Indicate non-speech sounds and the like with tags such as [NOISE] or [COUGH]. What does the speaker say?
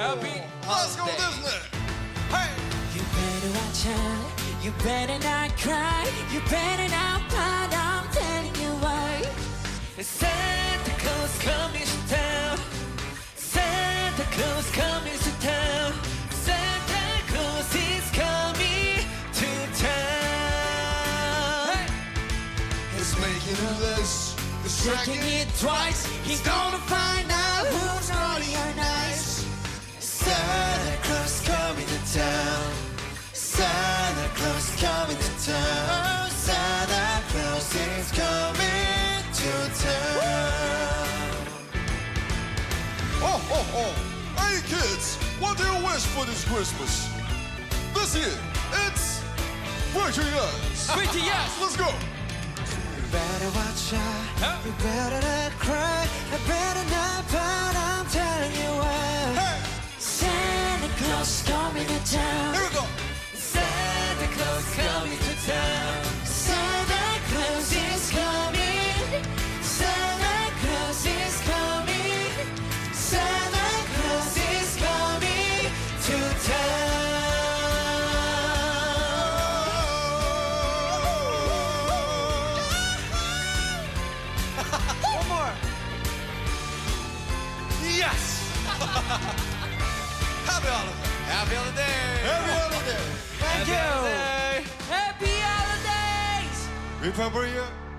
Happy Let's go. Disney. Hey. You better watch out. You better not cry. You better not pout. I'm telling you why. Santa Claus coming to town. Santa Claus coming to town. Santa Claus is coming to town. He's making a list. He's Checking it twice. He's gonna find out who's naughty town. Santa Claus is coming to town. Oh, oh, oh. Hey, kids, what do you wish for this Christmas? This year, it's Pretty Yes. Pretty [LAUGHS] yes. Let's go. You better watch out. Huh? You better not cry. You better not pout. I'm telling you why. Hey, Santa Claus coming to town. here we go. Santa Claus coming to town. Santa Claus is coming. Santa Claus is coming. Santa Claus is coming to town. One more. Yes. [LAUGHS] Happy holiday. Happy holiday. Happy holiday. Thank you. Remember you?